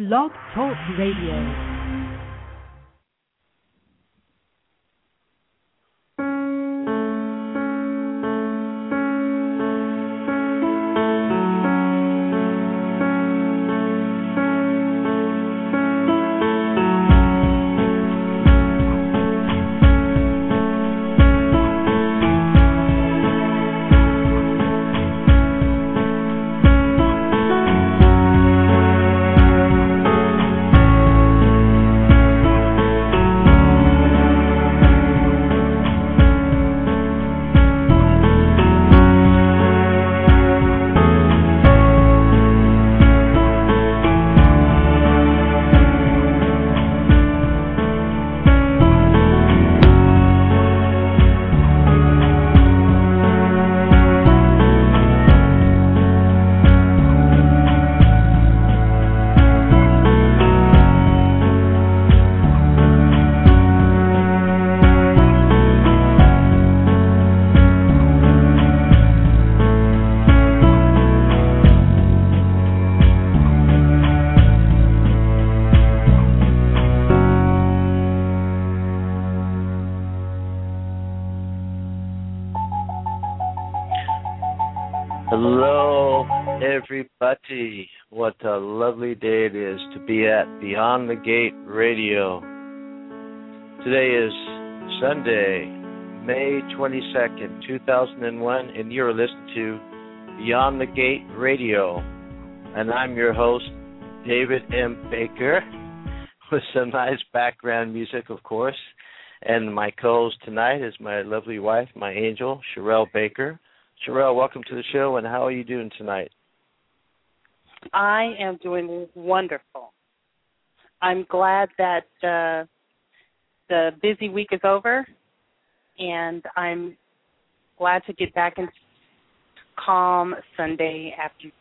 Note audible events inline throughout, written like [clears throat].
Blog Talk Radio. Beyond the Gate Radio. Today is Sunday, May 22nd, 2001, and you're listening to Beyond the Gate Radio. And I'm your host, David M. Baker, [laughs] with some nice background music, of course. And my co host tonight is my lovely wife, my angel, Sherelle Baker. Sherelle, welcome to the show, and how are you doing tonight? I am doing wonderful. I'm glad that uh, the busy week is over, and I'm glad to get back into calm Sunday afternoon.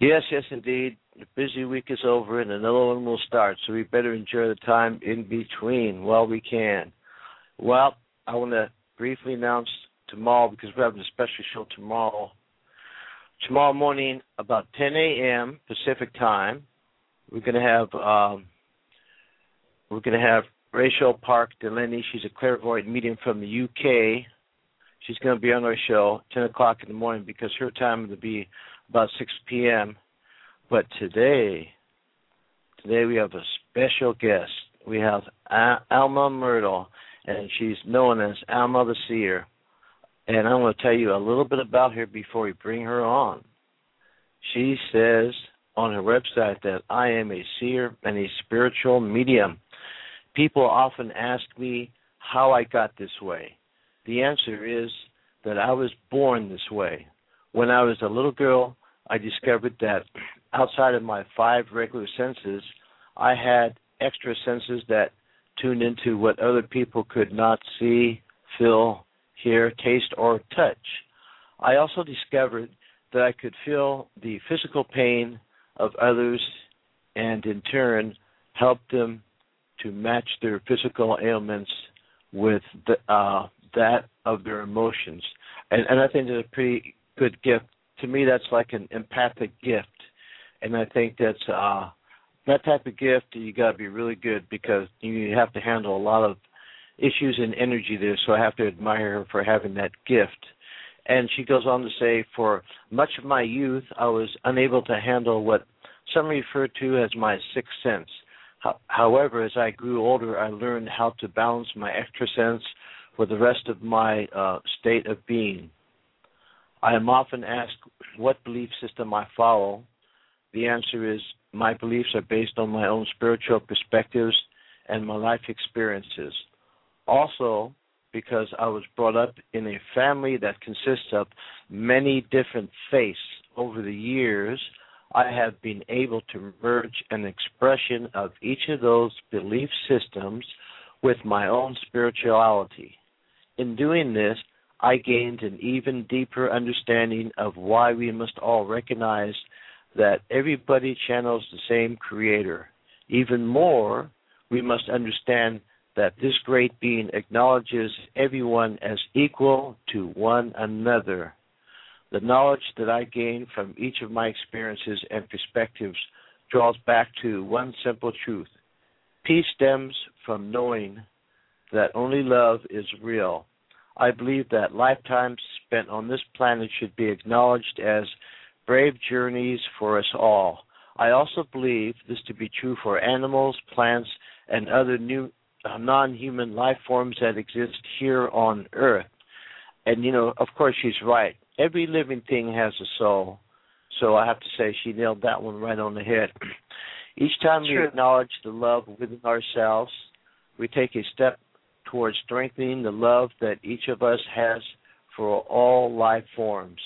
Yes, yes, indeed. The busy week is over, and another one will start. So we better enjoy the time in between while we can. Well, I want to briefly announce tomorrow because we're having a special show tomorrow tomorrow morning about 10 a.m. Pacific time. We're going to have um, we're going to have Rachel Park Delaney. She's a clairvoyant medium from the UK. She's going to be on our show 10 o'clock in the morning because her time will be about 6 p.m. But today, today we have a special guest. We have Alma Myrtle, and she's known as Alma the Seer and I'm going to tell you a little bit about her before we bring her on. She says on her website that I am a seer and a spiritual medium. People often ask me how I got this way. The answer is that I was born this way. When I was a little girl, I discovered that outside of my five regular senses, I had extra senses that tuned into what other people could not see, feel, hear, taste, or touch. I also discovered that I could feel the physical pain of others and in turn help them to match their physical ailments with the, uh, that of their emotions. And, and I think that's a pretty good gift. To me, that's like an empathic gift. And I think that's uh, that type of gift, you got to be really good because you have to handle a lot of issues and energy there, so I have to admire her for having that gift. And she goes on to say, for much of my youth, I was unable to handle what some refer to as my sixth sense. However, as I grew older, I learned how to balance my extra sense with the rest of my uh, state of being. I am often asked what belief system I follow. The answer is my beliefs are based on my own spiritual perspectives and my life experiences. Also, because I was brought up in a family that consists of many different faiths over the years, I have been able to merge an expression of each of those belief systems with my own spirituality. In doing this, I gained an even deeper understanding of why we must all recognize that everybody channels the same creator. Even more, we must understand that this great being acknowledges everyone as equal to one another. The knowledge that I gain from each of my experiences and perspectives draws back to one simple truth. Peace stems from knowing that only love is real. I believe that lifetimes spent on this planet should be acknowledged as brave journeys for us all. I also believe this to be true for animals, plants, and other new uh, non-human life forms that exist here on Earth. And you know, of course, she's right. Every living thing has a soul. So I have to say, she nailed that one right on the head. [clears throat] Each time we acknowledge the love within ourselves, we take a step towards strengthening the love that each of us has for all life forms.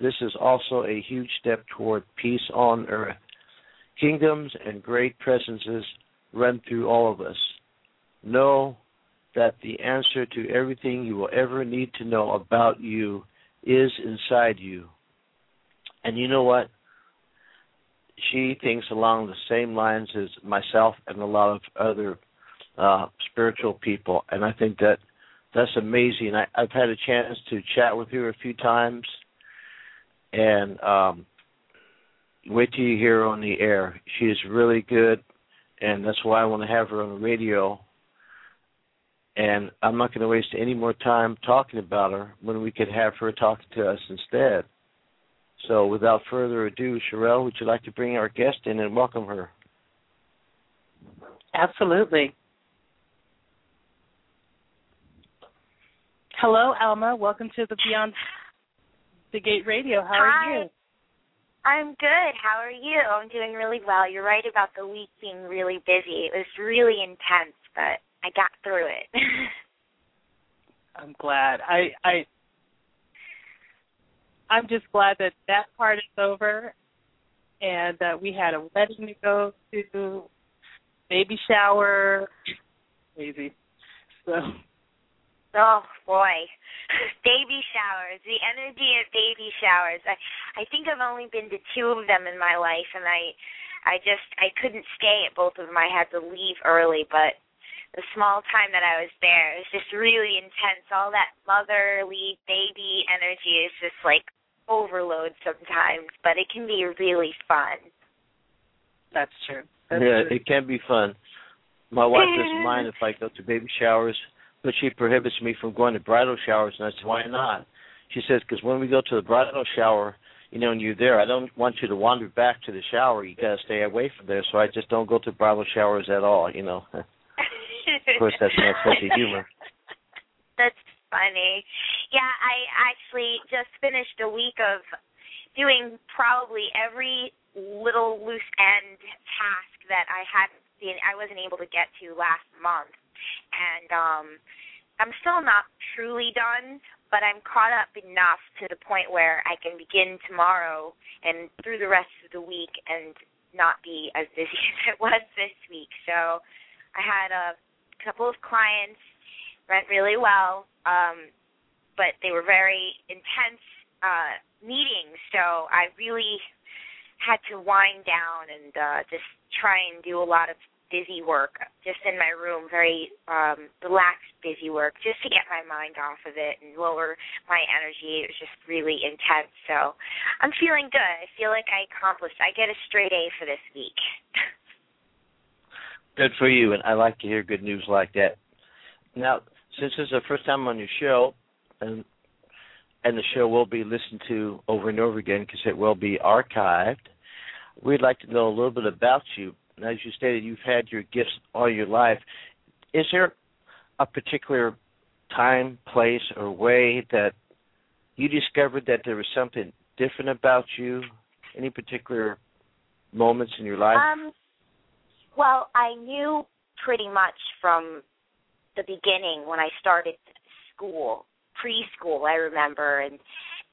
This is also a huge step toward peace on earth. Kingdoms and great presences run through all of us. Know that the answer to everything you will ever need to know about you is inside you. And you know what? She thinks along the same lines as myself and a lot of other uh, spiritual people, and I think that that's amazing. I, I've had a chance to chat with her a few times, and um, wait till you hear her on the air. She is really good, and that's why I want to have her on the radio. And I'm not going to waste any more time talking about her when we could have her talking to us instead. So, without further ado, Sherelle, would you like to bring our guest in and welcome her? Absolutely. Hello, Alma. Welcome to the Beyond the Gate Radio. How Hi. are you? I'm good. How are you? I'm doing really well. You're right about the week being really busy. It was really intense, but I got through it. [laughs] I'm glad. I I I'm just glad that that part is over, and that we had a wedding to go to, baby shower, crazy. So oh boy, [laughs] baby showers. The energy of baby showers. I I think I've only been to two of them in my life, and I I just I couldn't stay at both of them. I had to leave early, but the small time that I was there it was just really intense. All that motherly baby energy is just like overload sometimes, but it can be really fun. that's true. That's yeah, true. it can be fun. My wife doesn't [laughs] mind if I go to baby showers, but she prohibits me from going to bridal showers. And I said, why not? She says, because when we go to the bridal shower, you know, and you're there, I don't want you to wander back to the shower. You got to stay away from there. So I just don't go to bridal showers at all. You know. [laughs] of [laughs] course, that's my sense of humor. That's funny. Yeah, I actually just finished a week of doing probably every little loose end task that I hadn't been I wasn't able to get to last month. And um I'm still not truly done, but I'm caught up enough to the point where I can begin tomorrow and through the rest of the week and not be as busy [laughs] as it was this week. So I had a couple of clients went really well, um, but they were very intense uh, meetings. So I really had to wind down and uh, just try and do a lot of busy work just in my room, very um, relaxed busy work, just to get my mind off of it and lower my energy. It was just really intense. So I'm feeling good. I feel like I accomplished. I get a straight A for this week. [laughs] Good for you, and I like to hear good news like that. Now, since this is the first time on your show, and and the show will be listened to over and over again because it will be archived, we'd like to know a little bit about you. As you stated, you've had your gifts all your life. Is there a particular time, place, or way that you discovered that there was something different about you? Any particular moments in your life? Um, well, I knew pretty much from the beginning when I started school, preschool, I remember, and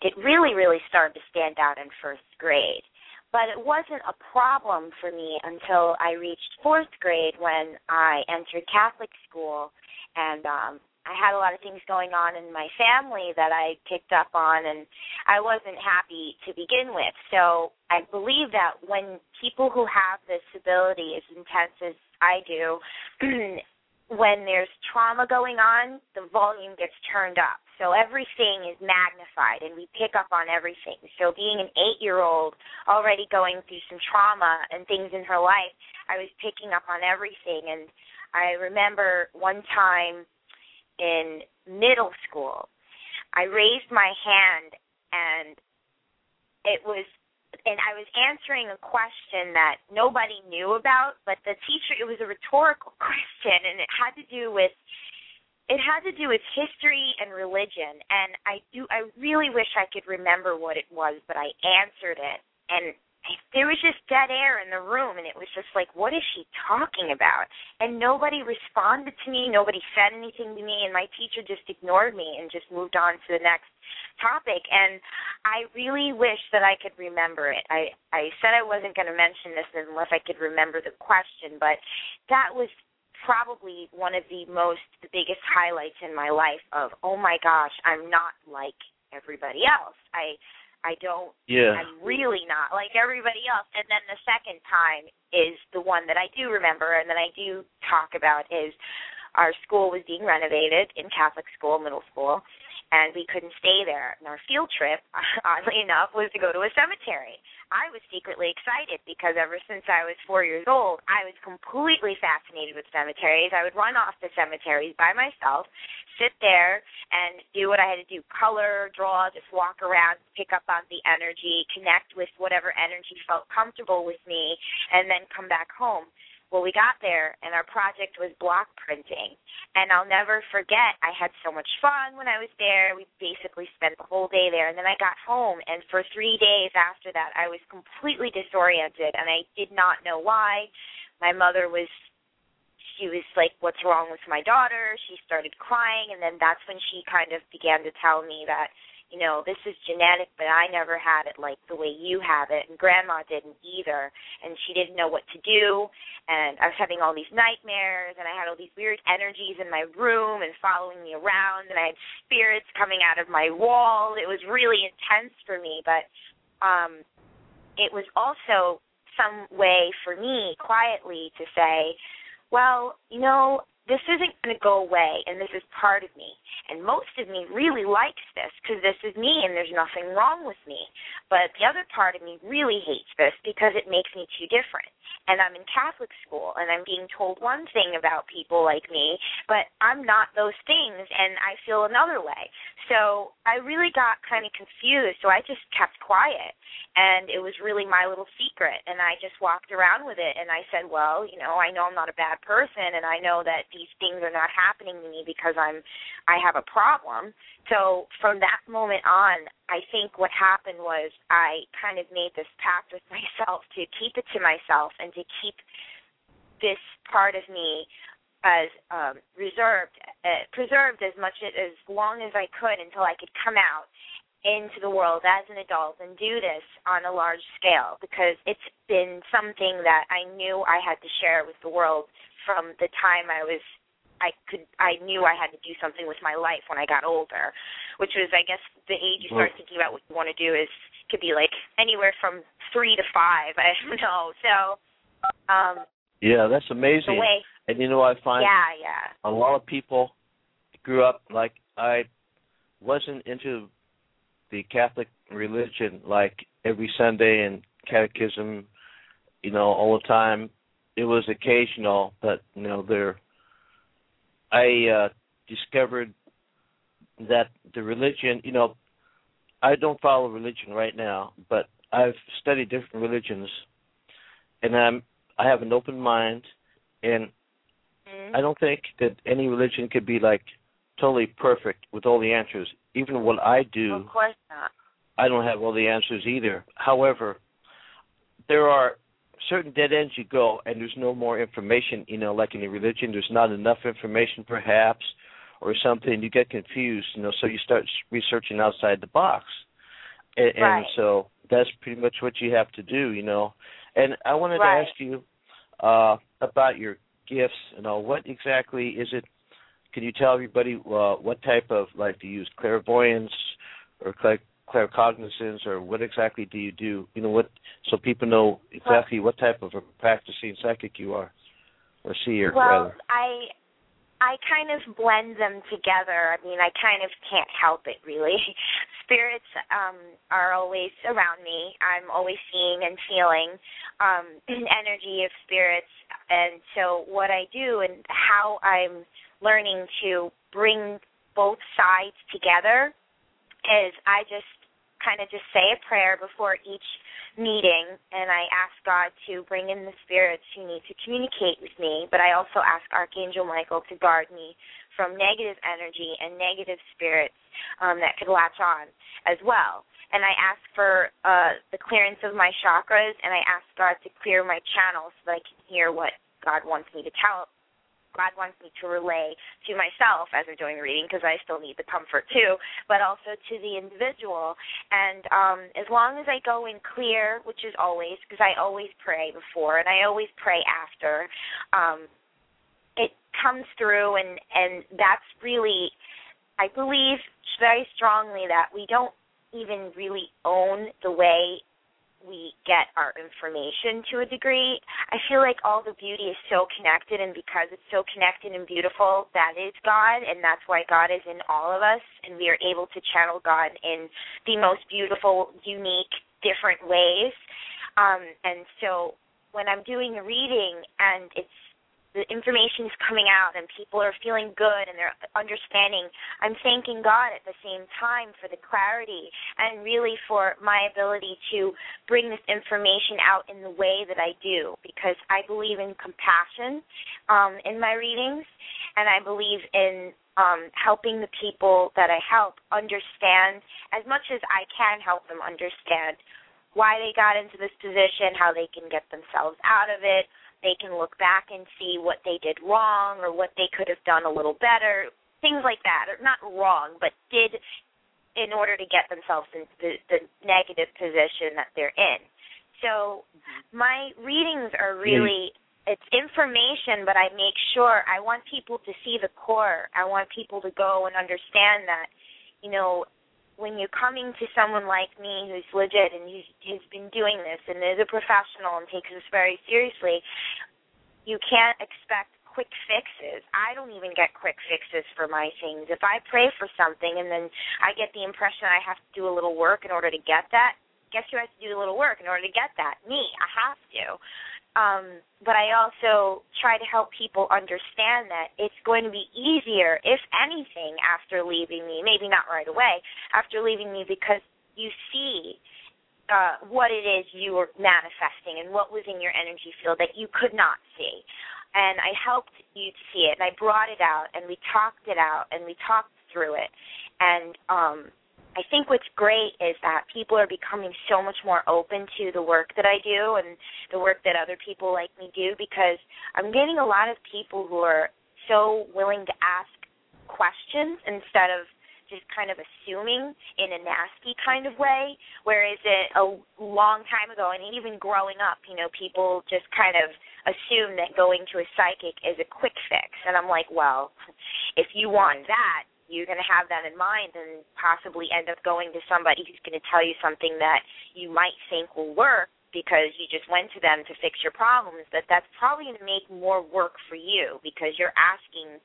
it really, really started to stand out in first grade. But it wasn't a problem for me until I reached fourth grade when I entered Catholic school, and um, I had a lot of things going on in my family that I picked up on, and I wasn't happy to begin with. So I believe that when people who have this ability as intense as I do [clears throat] when there's trauma going on, the volume gets turned up. So everything is magnified and we pick up on everything. So being an eight year old already going through some trauma and things in her life, I was picking up on everything. And I remember one time in middle school, I raised my hand and it was and I was answering a question that nobody knew about, but the teacher it was a rhetorical [laughs] question and it had to do with it had to do with history and religion. And I do I really wish I could remember what it was, but I answered it. And there was just dead air in the room and it was just like what is she talking about? And nobody responded to me. Nobody said anything to me and my teacher just ignored me and just moved on to the next topic. And i really wish that i could remember it. I i said i wasn't going to mention this unless i could remember the question but that was probably one of the most the biggest highlights in my life of oh my gosh i'm not like everybody else. I I don't. Yeah. I'm really not like everybody else. And then the second time is the one that I do remember and that I do talk about is our school was being renovated in Catholic school, middle school, and we couldn't stay there. And our field trip, [laughs] oddly enough, was to go to a cemetery. I was secretly excited because ever since I was four years old, I was completely fascinated with cemeteries. I would run off to cemeteries by myself, sit there, and do what I had to do color, draw, just walk around, pick up on the energy, connect with whatever energy felt comfortable with me, and then come back home. Well, we got there, and our project was block printing. And I'll never forget, I had so much fun when I was there. We basically spent the whole day there. And then I got home, and for three days after that, I was completely disoriented, and I did not know why. My mother was she was like, What's wrong with my daughter? She started crying, and then that's when she kind of began to tell me that you know, this is genetic, but I never had it like the way you have it, and grandma didn't either, and she didn't know what to do, and I was having all these nightmares, and I had all these weird energies in my room and following me around, and I had spirits coming out of my wall. It was really intense for me, but um it was also some way for me quietly to say, well, you know, this isn't going to go away, and this is part of me. And most of me really likes this because this is me, and there's nothing wrong with me. But the other part of me really hates this because it makes me too different. And I'm in Catholic school, and I'm being told one thing about people like me, but I'm not those things, and I feel another way. So I really got kind of confused, so I just kept quiet. And it was really my little secret, and I just walked around with it, and I said, well, you know, I know I'm not a bad person, and I know that these things are not happening to me because I'm I have a problem. So from that moment on, I think what happened was I kind of made this pact with myself to keep it to myself and to keep this part of me as um, reserved, uh, preserved as much as long as I could until I could come out into the world as an adult and do this on a large scale because it's been something that I knew I had to share with the world from the time I was I could I knew I had to do something with my life when I got older, which was I guess the age you start thinking about what you want to do is could be like anywhere from three to five. [laughs] I don't know. So um Yeah, that's amazing. Way, and you know I find Yeah, yeah. A lot of people grew up like I wasn't into the Catholic religion like every Sunday and catechism, you know, all the time. It was occasional, but you know, there I uh, discovered that the religion, you know, I don't follow religion right now, but I've studied different religions, and I'm I have an open mind, and mm-hmm. I don't think that any religion could be like totally perfect with all the answers. Even what I do, of course not. I don't have all the answers either. However, there are certain dead ends you go and there's no more information you know like in a religion there's not enough information perhaps or something you get confused you know so you start researching outside the box and, right. and so that's pretty much what you have to do you know and i wanted right. to ask you uh about your gifts you know what exactly is it can you tell everybody uh, what type of like do you use clairvoyance or like claircognizance, or what exactly do you do? You know what, so people know exactly what type of a practicing psychic you are, or seer well, rather. I I kind of blend them together. I mean, I kind of can't help it really. [laughs] Spirits um are always around me. I'm always seeing and feeling um an [clears throat] energy of spirits. And so what I do and how I'm learning to bring both sides together is I just kind of just say a prayer before each meeting and I ask God to bring in the spirits who need to communicate with me, but I also ask Archangel Michael to guard me from negative energy and negative spirits um, that could latch on as well. And I ask for uh, the clearance of my chakras, and I ask God to clear my channels so that I can hear what God wants me to tell God wants me to relay to myself as I'm doing the reading because I still need the comfort too, but also to the individual. And um, as long as I go in clear, which is always because I always pray before and I always pray after, um, it comes through, and and that's really, I believe very strongly that we don't even really own the way we get our information to a degree. I feel like all the beauty is so connected, and because it's so connected and beautiful, that is God, and that's why God is in all of us, and we are able to channel God in the most beautiful, unique, different ways. Um, and so when I'm doing a reading and it's the information is coming out and people are feeling good and they're understanding. I'm thanking God at the same time for the clarity and really for my ability to bring this information out in the way that I do because I believe in compassion um, in my readings and I believe in um, helping the people that I help understand as much as I can help them understand why they got into this position, how they can get themselves out of it, they can look back and see what they did wrong or what they could have done a little better, things like that. Or not wrong, but did in order to get themselves in the, the negative position that they're in. So my readings are mm-hmm. really it's information, but I make sure I want people to see the core. I want people to go and understand that, you know, when you're coming to someone like me who's legit and who's, who's been doing this and is a professional and takes this very seriously, you can't expect quick fixes. I don't even get quick fixes for my things. If I pray for something and then I get the impression I have to do a little work in order to get that, guess who has to do a little work in order to get that? Me. I have to. Um, but I also try to help people understand that it's going to be easier, if anything, after leaving me. Maybe not right away, after leaving me, because you see uh, what it is you were manifesting and what was in your energy field that you could not see. And I helped you to see it, and I brought it out, and we talked it out, and we talked through it. And um, I think what's great is that people are becoming so much more open to the work that I do and the work that other people like me do because I'm getting a lot of people who are so willing to ask questions instead of just kind of assuming in a nasty kind of way. Whereas it, a long time ago, and even growing up, you know, people just kind of assume that going to a psychic is a quick fix. And I'm like, well, if you want that, you're going to have that in mind and possibly end up going to somebody who's going to tell you something that you might think will work because you just went to them to fix your problems but that's probably going to make more work for you because you're asking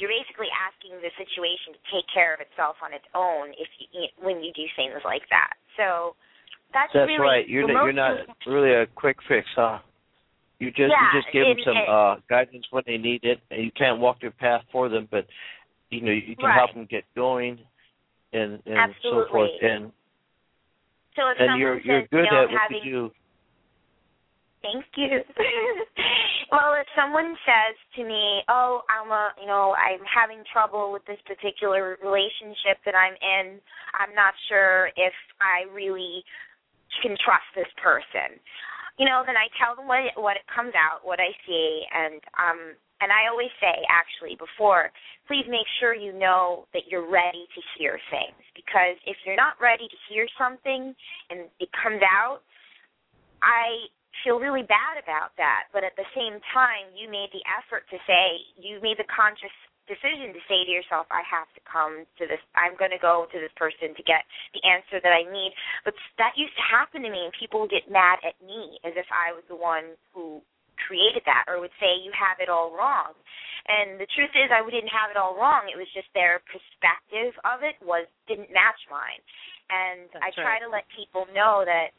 you're basically asking the situation to take care of itself on its own if you when you do things like that. So that's, that's really right. You're not, you're not really a quick fix huh? You just yeah, you just give them some it, uh guidance when they need it. And you can't walk their path for them but you know you can right. help them get going and and Absolutely. so forth and so if and you're you're good at what having, you do Thank you. [laughs] well, if someone says to me, "Oh, I'm a, you know, I'm having trouble with this particular relationship that I'm in. I'm not sure if I really can trust this person." You know, then I tell them what what it comes out, what I see, and um and I always say, actually, before, please make sure you know that you're ready to hear things. Because if you're not ready to hear something and it comes out, I feel really bad about that. But at the same time, you made the effort to say, you made the conscious decision to say to yourself, I have to come to this, I'm going to go to this person to get the answer that I need. But that used to happen to me, and people would get mad at me as if I was the one who created that or would say you have it all wrong. And the truth is, I didn't have it all wrong. It was just their perspective of it was didn't match mine. And That's I try right. to let people know that,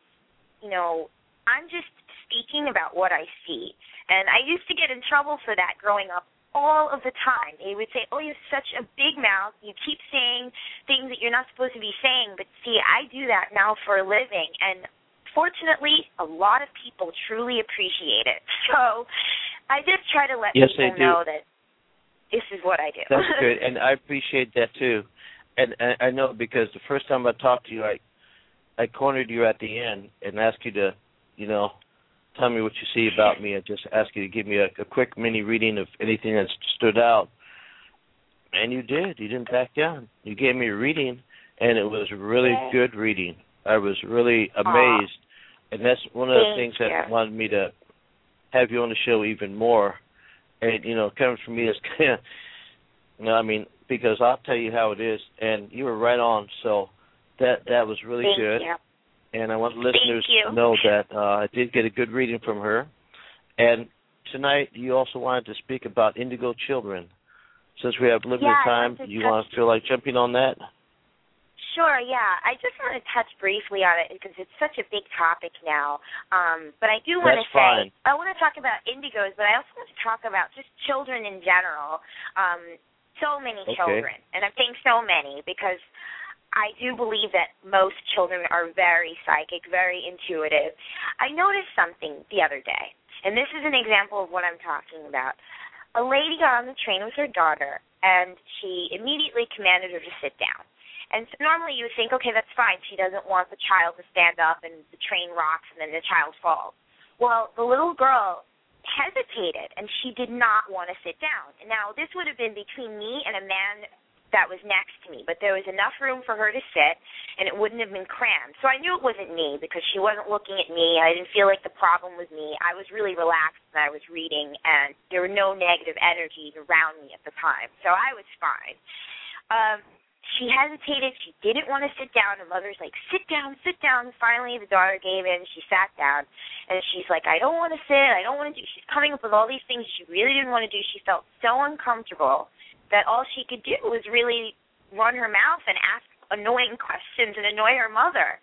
you know, I'm just speaking about what I see. And I used to get in trouble for that growing up all of the time. They would say, "Oh, you have such a big mouth. You keep saying things that you're not supposed to be saying." But see, I do that now for a living, and fortunately, a lot of people truly appreciate it. [laughs] So, I just try to let Yes, people know that this is what I do. That's [laughs] good, and I appreciate that too. And, and I know because the first time I talked to you, I I cornered you at the end and asked you to, you know, tell me what you see about me. I just asked you to give me a, a quick mini reading of anything that stood out, and you did. You didn't back down. You gave me a reading, and it was a really good reading. I was really amazed, and that's one of the Thank things that you. wanted me to have you on the show even more. And you know, coming from me is [laughs] kind of, no, I mean, because I'll tell you how it is, and you were right on. So that that was really Thank good, you. and I want the listeners to know that uh, I did get a good reading from her. And tonight, you also wanted to speak about indigo children. Since we have limited Yeah, time, you want to feel like jumping on that? Sure, yeah. I just want to touch briefly on it because it's such a big topic now. Um, but I do want to say fine. I want to talk about indigos, but I also want to talk about just children in general. Um, so many Okay. children, and I'm saying so many because I do believe that most children are very psychic, very intuitive. I noticed something the other day, and this is an example of what I'm talking about. A lady got on the train with her daughter, and she immediately commanded her to sit down. And so normally you would think, okay, that's fine. She doesn't want the child to stand up and the train rocks and then the child falls. Well, the little girl hesitated and she did not want to sit down. Now, this would have been between me and a man that was next to me, but there was enough room for her to sit and it wouldn't have been crammed. So I knew it wasn't me because she wasn't looking at me. I didn't feel like the problem was me. I was really relaxed and I was reading and there were no negative energies around me at the time. So I was fine. Um she hesitated. She didn't want to sit down. Her mother's like, sit down, sit down. Finally, the daughter gave in. She sat down. And she's like, I don't want to sit. I don't want to do. She's coming up with all these things she really didn't want to do. She felt so uncomfortable that all she could do was really run her mouth and ask annoying [laughs] questions and annoy her mother.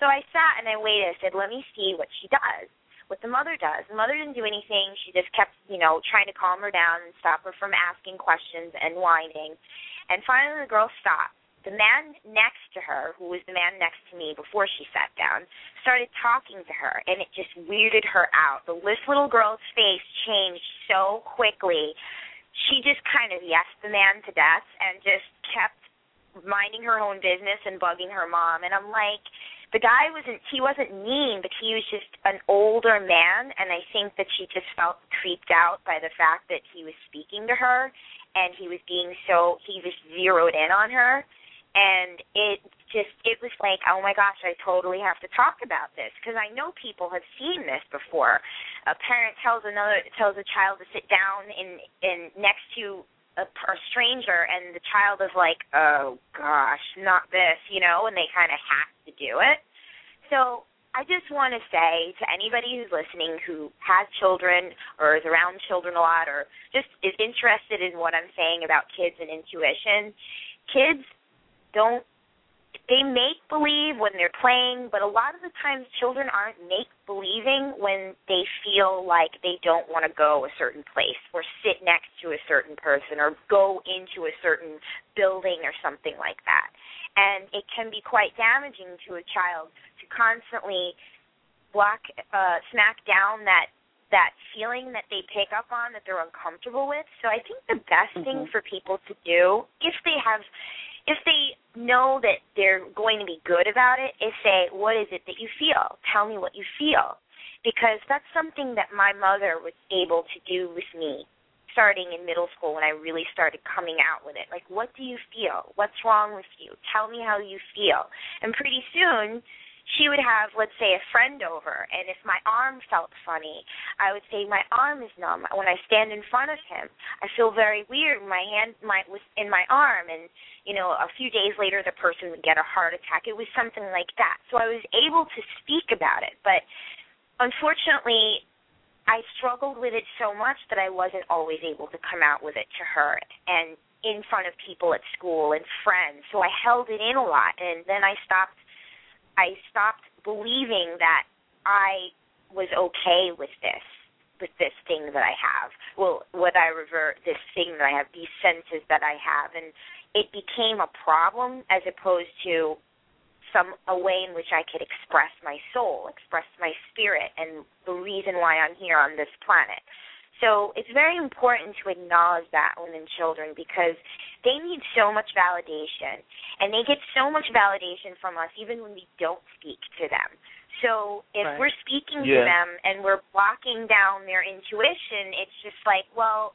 So I sat and I waited. I said, let me see what she does, what the mother does. The mother didn't do anything. She just kept, you know, trying to calm her down and stop her from asking questions and whining. And finally, the girl stopped. The man next to her, who was the man next to me before she sat down, started talking to her, and it just weirded her out. The little girl's face changed so quickly. She just kind of yesed the man to death and just kept minding her own business and bugging her mom. And I'm like, the guy wasn't he wasn't mean, but he was just an older man, and I think that she just felt creeped out by the fact that he was speaking to her and he was being so he was zeroed in on her. And it just it was like oh my gosh i totally have to talk about this because i know people have seen this before. A parent tells another tells a child to sit down in in next to a, a stranger and the child is like oh gosh not this you know and they kind of have to do it. So I just want to say to anybody who's listening who has children or is around children a lot or just is interested in what I'm saying about kids and intuition, kids don't they make believe when they're playing, but a lot of the times children aren't make believing when they feel like they don't want to go a certain place or sit next to a certain person or go into a certain building or something like that. And it can be quite damaging to a child to constantly block uh smack down that that feeling that they pick up on that they're uncomfortable with. So I think the best thing for people to do if they have if they know that they're going to be good about it is say, What is it that you feel? Tell me what you feel. Because that's something that my mother was able to do with me starting in middle school when I really started coming out with it. Like, what do you feel? What's wrong with you? Tell me how you feel. And pretty soon she would have, let's say, a friend over, and if my arm felt funny, I would say my arm is numb. When I stand in front of him, I feel very weird. My hand my was in my arm, and you know, a few days later, the person would get a heart attack. It was something like that. So I was able to speak about it, but unfortunately, I struggled with it so much that I wasn't always able to come out with it to her and in front of people at school and friends. So I held it in a lot and then I stopped I stopped believing that I was okay with this with this thing that I have. Well, what I revert this thing that I have, these senses that I have and it became a problem as opposed to some a way in which I could express my soul, express my spirit, and the reason why I'm here on this planet. So it's very important to acknowledge that within children because they need so much validation, and they get so much validation from us even when we don't speak to them. So if right. we're speaking yeah. to them and we're blocking down their intuition, it's just like, well,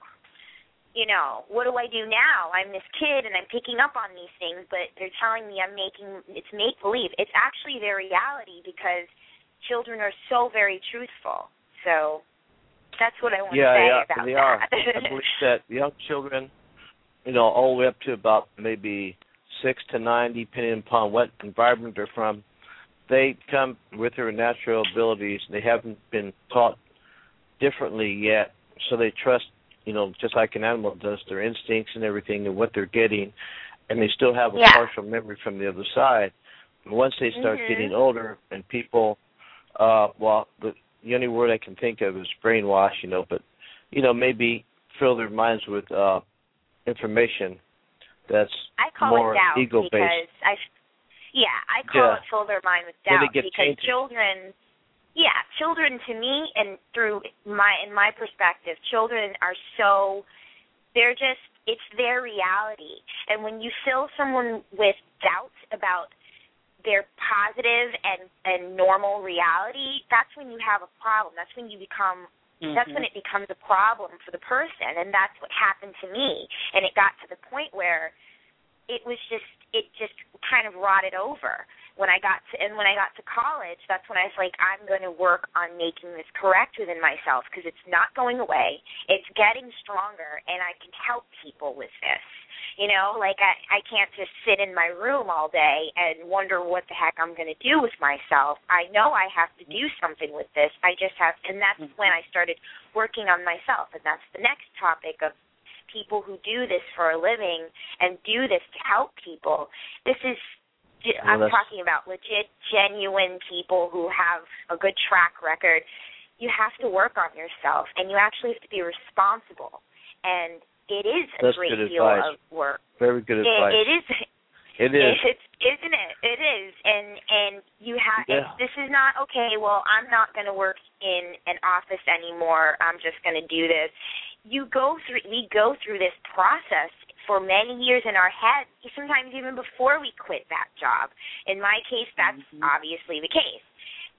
you know, what do I do now? I'm this kid and I'm picking up on these things, but they're telling me I'm making it's make believe. It's actually their reality because children are so very truthful. So that's what I want yeah, to say yeah, about they that. are. I believe that young children, you know, all the way up to about maybe six to nine, depending upon what environment they're from, they come with their natural abilities. They haven't been taught differently yet, so they trust you know, just like an animal does, their instincts and everything and what they're getting, and they still have a yeah. partial memory from the other side. And once they start mm-hmm. getting older and people, uh, well, the, the only word I can think of is brainwash, you know, but, you know, maybe fill their minds with uh, information that's I call more it doubt ego-based. because I, yeah, I call Yeah. it fill their mind with doubt because tainted. children yeah, children to me and through my in my perspective, children are so they're just it's their reality. And when you fill someone with doubts about their positive and and normal reality, that's when you have a problem. That's when you become Mm-hmm. that's when it becomes a problem for the person and that's what happened to me. And it got to the point where it was just it just kind of rotted over when I got to and when I got to college, that's when I was like, I'm going to work on making this correct within myself because it's not going away. It's getting stronger, and I can help people with this. You know, like I I can't just sit in my room all day and wonder what the heck I'm going to do with myself. I know I have to do something with this. I just have, and that's mm-hmm. when I started working on myself, and that's the next topic of people who do this for a living and do this to help people. This is I'm talking about legit, genuine people who have a good track record. You have to work on yourself, and you actually have to be responsible. And it is a That's great deal advice. of work. Very good It, advice. it is. It is. [laughs] It's, isn't it? It is, and and you have. Yeah. It's, this is not okay. Well, I'm not going to work in an office anymore. I'm just going to do this. You go through. We go through this process for many years in our head. Sometimes even before we quit that job. In my case, that's Mhm. obviously the case.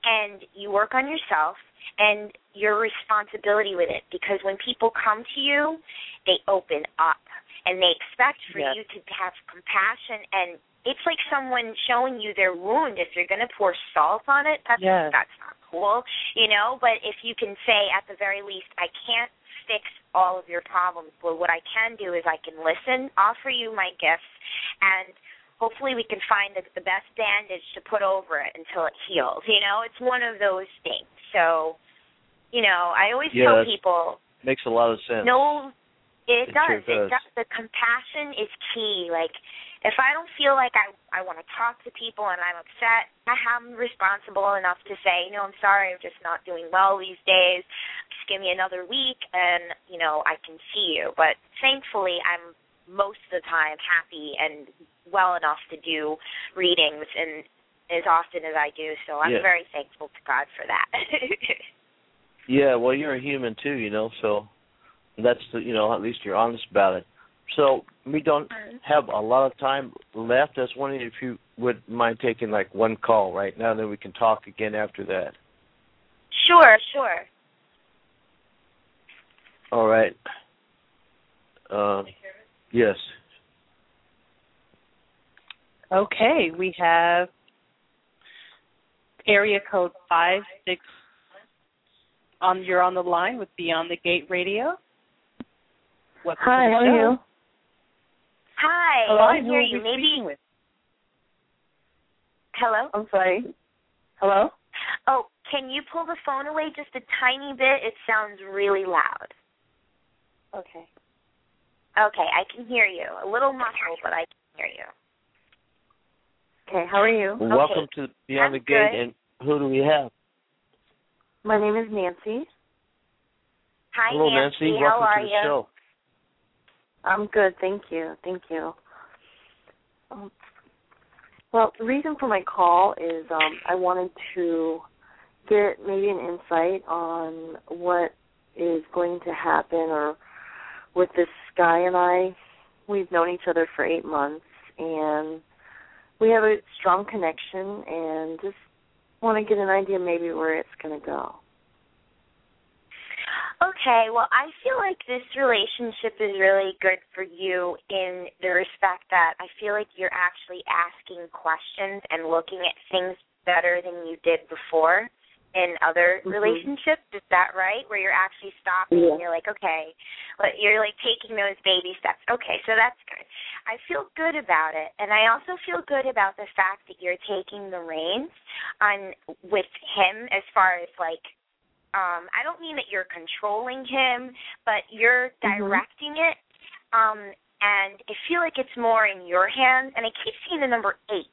And you work on yourself and your responsibility with it because when people come to you, they open up and they expect for Yes. you to have compassion and it's like someone showing you their wound if you're going to pour salt on it that's Yes. that's not cool you know but if you can say at the very least i can't fix all of your problems but what i can do is i can listen offer you my gifts and hopefully we can find the, the best bandage to put over it until it heals you know it's one of those things so you know i always Yeah, tell people Makes a lot of sense. no, it, It does. sure It does. The compassion is key. Like, if I don't feel like I I want to talk to people and I'm upset, I am responsible enough to say, no, I'm sorry, I'm just not doing well these days. Just give me another week, and you know I can see you. But thankfully, I'm most of the time happy and well enough to do readings and as often as I do. So I'm Yeah. very thankful to God for that. [laughs] Yeah, well, you're a human too, you know, so that's the, you know, at least you're honest about it. So we don't have a lot of time left. I was wondering if you would mind taking like one call right now, then we can talk again after that. sure, sure. All right. Uh, yes. Okay, we have area code five six. On you're on the line with Beyond the Gate Radio. Welcome Hi, how are you? Hi, Hello, I hear you. Maybe. With? Hello. I'm sorry. Hello? Oh, can you pull the phone away just a tiny bit? It sounds really loud. Okay. Okay, I can hear you. A little muffled, but I can hear you. Okay, how are you? Well, welcome to Beyond I'm the Gate, good. and who do we have? My name is Nancy. Hi, Hello, Nancy. Nancy. How Welcome are to the you? show. I'm good, thank you. Thank you. Um, well, the reason for my call is um, I wanted to get maybe an insight on what is going to happen or with this guy and I. We've known each other for eight months and we have a strong connection and just want to get an idea maybe where it's going to go. Okay, well, I feel like this relationship is really good for you in the respect that I feel like you're actually asking questions and looking at things better than you did before in other Mhm. relationships. Is that right? Where you're actually stopping Yeah. and you're like, okay, you're like taking those baby steps. Okay, so that's good. I feel good about it, and I also feel good about the fact that you're taking the reins on with him as far as like um I don't mean that you're controlling him, but you're Mhm. directing it. Um and I feel like it's more in your hands and I keep seeing the number 8.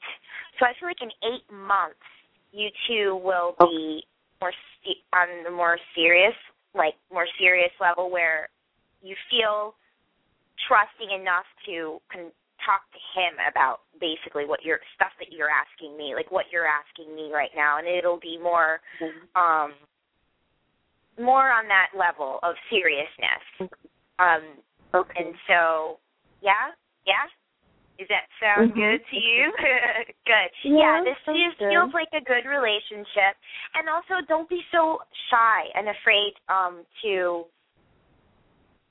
So I feel like in 8 months you two will be more se- on the more serious like more serious level where you feel trusting enough to con- talk to him about basically what your stuff that you're asking me, like what you're asking me right now, and it'll be more um more on that level of seriousness. Um Okay. and so yeah, yeah. Does that sound Mhm. good to you? [laughs] good. Yeah, this sounds just good. feels like a good relationship. And also don't be so shy and afraid um to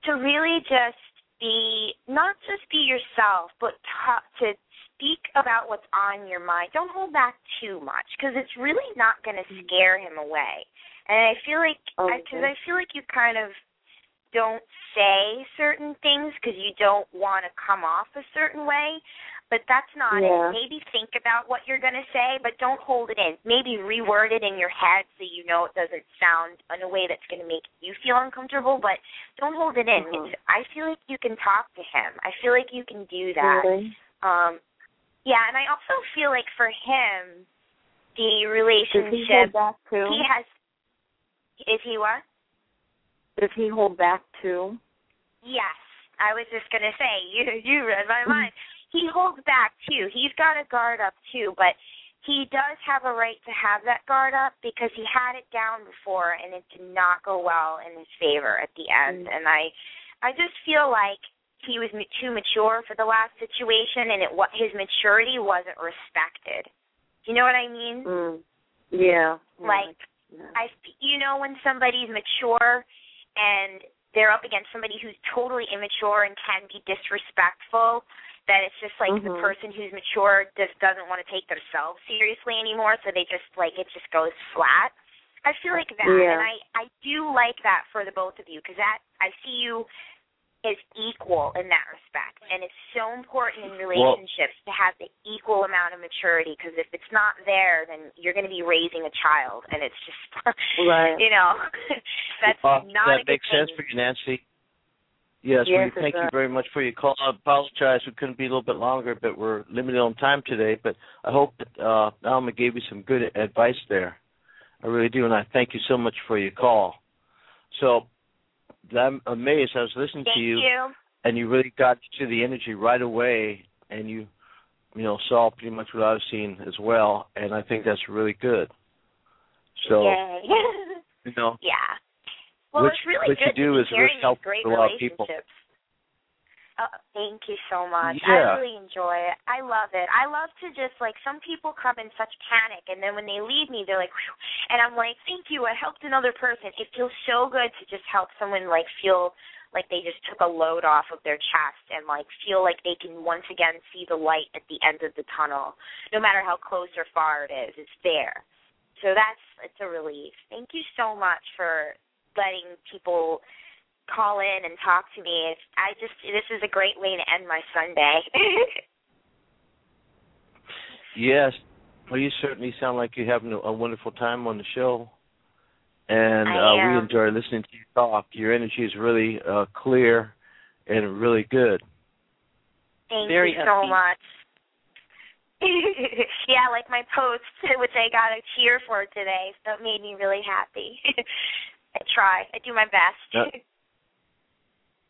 to really just be not just be yourself, but talk, to speak about what's on your mind. Don't hold back too much because it's really not going to scare him away. And I feel like because Okay. I feel like you kind of don't say certain things because you don't want to come off a certain way. But that's not Yeah. it. Maybe think about what you're going to say, but don't hold it in. Maybe reword it in your head so you know it doesn't sound in a way that's going to make you feel uncomfortable, but don't hold it in. Mhm. It's, I feel like you can talk to him. I feel like you can do that. Really? Um yeah, and I also feel like for him the he relationship too? he has is he what? Does he hold back too? Yes, I was just gonna say [laughs] you you read my mind. He holds back too. He's got a guard up too, but he does have a right to have that guard up because he had it down before and it did not go well in his favor at the end. Mm. And I, I just feel like he was too mature for the last situation, and it what his maturity wasn't respected. Do you know what I mean? Mm. Yeah. Like yeah. I, you know, when somebody's mature and they're up against somebody who's totally immature and can be disrespectful, that it's just like the Mhm. person who's mature just doesn't want to take themselves seriously anymore, so they just like it just goes flat. I feel like that, Yeah. and I I do like that for the both of you because that I see you as equal in that respect, and it's so important in relationships to have the equal amount of maturity because if it's not there, then you're going to be raising a child, and it's just [laughs] Right. you know [laughs] that's Uh, not that a good makes sense thing. for you, Nancy. Yes, Yes, we thank you very much for your call. I apologize we couldn't be a little bit longer, but we're limited on time today. But I hope that uh, Alma gave you some good advice there. I really do, and I thank you so much for your call. So I'm amazed. I was listening Thank to you, you. and you really got to the energy right away, and you, you know, saw pretty much what I've seen as well, and I think that's really good. So Yay. you know, [laughs] yeah. Well, Which- it's really what you good do to is really help great a lot of people. Uh, thank you so much. Yeah. I really enjoy it. I love it. I love to just like some people come in such panic, and then when they leave me, they're like, Phew. and I'm like, thank you. I helped another person. It feels so good to just help someone like feel like they just took a load off of their chest and like feel like they can once again see the light at the end of the tunnel, no matter how close or far it is. It's there. So that's it's a relief. Thank you so much for letting people call in and talk to me. I just this is a great way to end my Sunday. [laughs] Yes. Well, you certainly sound like you're having a, a wonderful time on the show, and I uh, we enjoy listening to you talk. Your energy is really uh, clear and really good. Thank Very you so upbeat. much. [laughs] yeah, like my post, which I got a cheer for today, so it made me really happy. [laughs] I try. I do my best.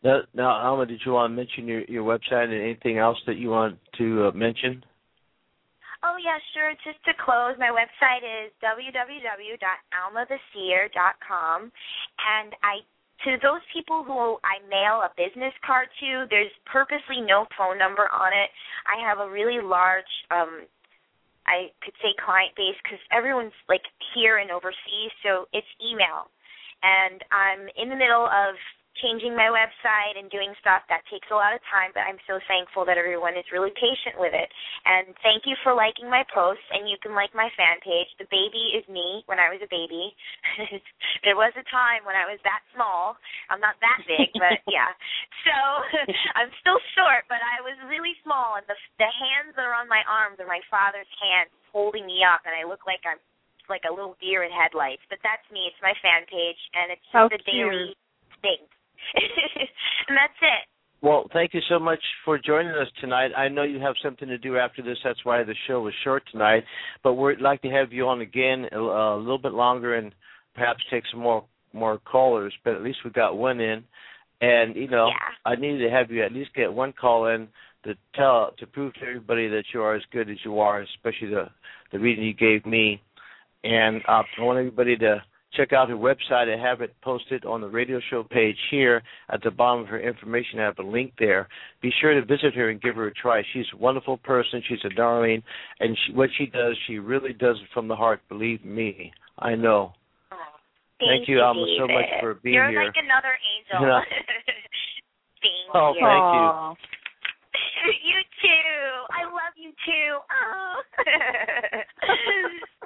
Now, now, Alma, did you want to mention your your website and anything else that you want to uh, mention? Oh yeah, sure. Just to close, my website is www.almatheseer.com, and I to those people who I mail a business card to, there's purposely no phone number on it. I have a really large, um, I could say client base because everyone's like here and overseas, so it's email, and I'm in the middle of changing my website and doing stuff that takes a lot of time, but I'm so thankful that everyone is really patient with it. And thank you for liking my posts, and you can like my fan page. The baby is me when I was a baby. [laughs] there was a time when I was that small. I'm not that big, but [laughs] yeah. So [laughs] I'm still short, but I was really small, and the the hands that are on my arms are my father's hands holding me up, and I look like I'm like a little deer in headlights. But that's me. It's my fan page, and it's How just a cute. daily thing. [laughs] and that's it. Well, thank you so much for joining us tonight. I know you have something to do after this. That's why the show was short tonight. But we'd like to have you on again a, a little bit longer and perhaps take some more more callers. But at least we got one in, and you know Yeah. I needed to have you at least get one call in to tell to prove to everybody that you are as good as you are, especially the the reading you gave me. And uh, I want everybody to check out her website. I have it posted on the radio show page here at the bottom of her information. I have a link there. Be sure to visit her and give her a try. She's a wonderful person. She's a darling, and she, what she does, she really does it from the heart. Believe me, I know. Thank you, Alma, so much for being here. You're like another angel. Yeah. [laughs] Thank Oh, you. thank you. [laughs] You too. I love you too. Oh. [laughs]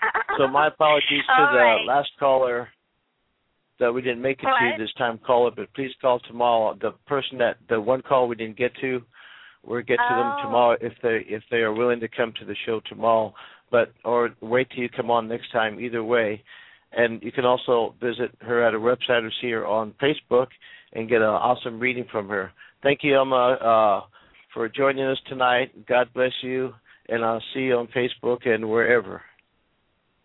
[laughs] So my apologies to the last caller that we didn't make it What? to this time caller, but please call tomorrow. The person that the one call we didn't get to, we'll get to Oh. them tomorrow if they if they are willing to come to the show tomorrow. But or wait till you come on next time. Either way, and you can also visit her at her website or see her on Facebook and get an awesome reading from her. Thank you, Alma, uh, for joining us tonight. God bless you, and I'll see you on Facebook and wherever.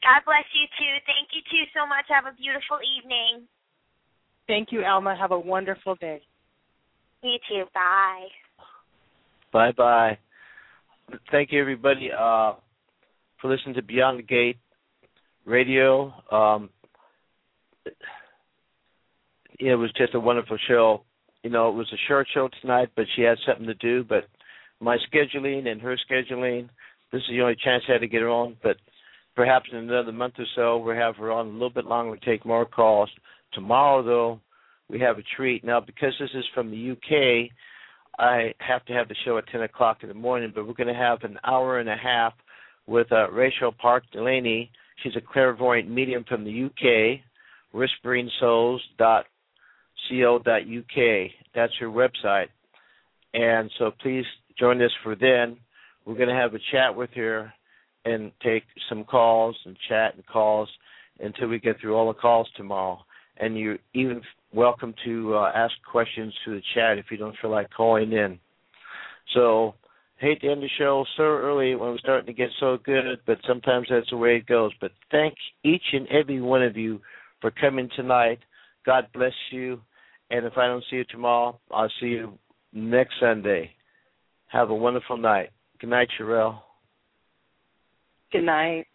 God bless you too. Thank you too so much. Have a beautiful evening. Thank you, Alma. Have a wonderful day. You too. Bye. Bye bye. Thank you everybody uh, for listening to Beyond the Gate Radio. Um, it was just a wonderful show. You know, it was a short show tonight, but she had something to do. But my scheduling and her scheduling, this is the only chance I had to get her on. But perhaps in another month or so, we'll have her on a little bit longer, take more calls. Tomorrow, though, we have a treat. Now, because this is from the UK, I have to have the show at 10 o'clock in the morning, but we're going to have an hour and a half with uh, Rachel Park Delaney. She's a clairvoyant medium from the UK, whisperingsouls.co.uk. That's her website. And so please join us for then. We're going to have a chat with her and take some calls and chat and calls until we get through all the calls tomorrow. And you're even welcome to uh, ask questions through the chat if you don't feel like calling in. So, hate to end the show so early when we're starting to get so good, but sometimes that's the way it goes. But thank each and every one of you for coming tonight. God bless you. And if I don't see you tomorrow, I'll see you next Sunday. Have a wonderful night. Good night, Sherelle. Good night.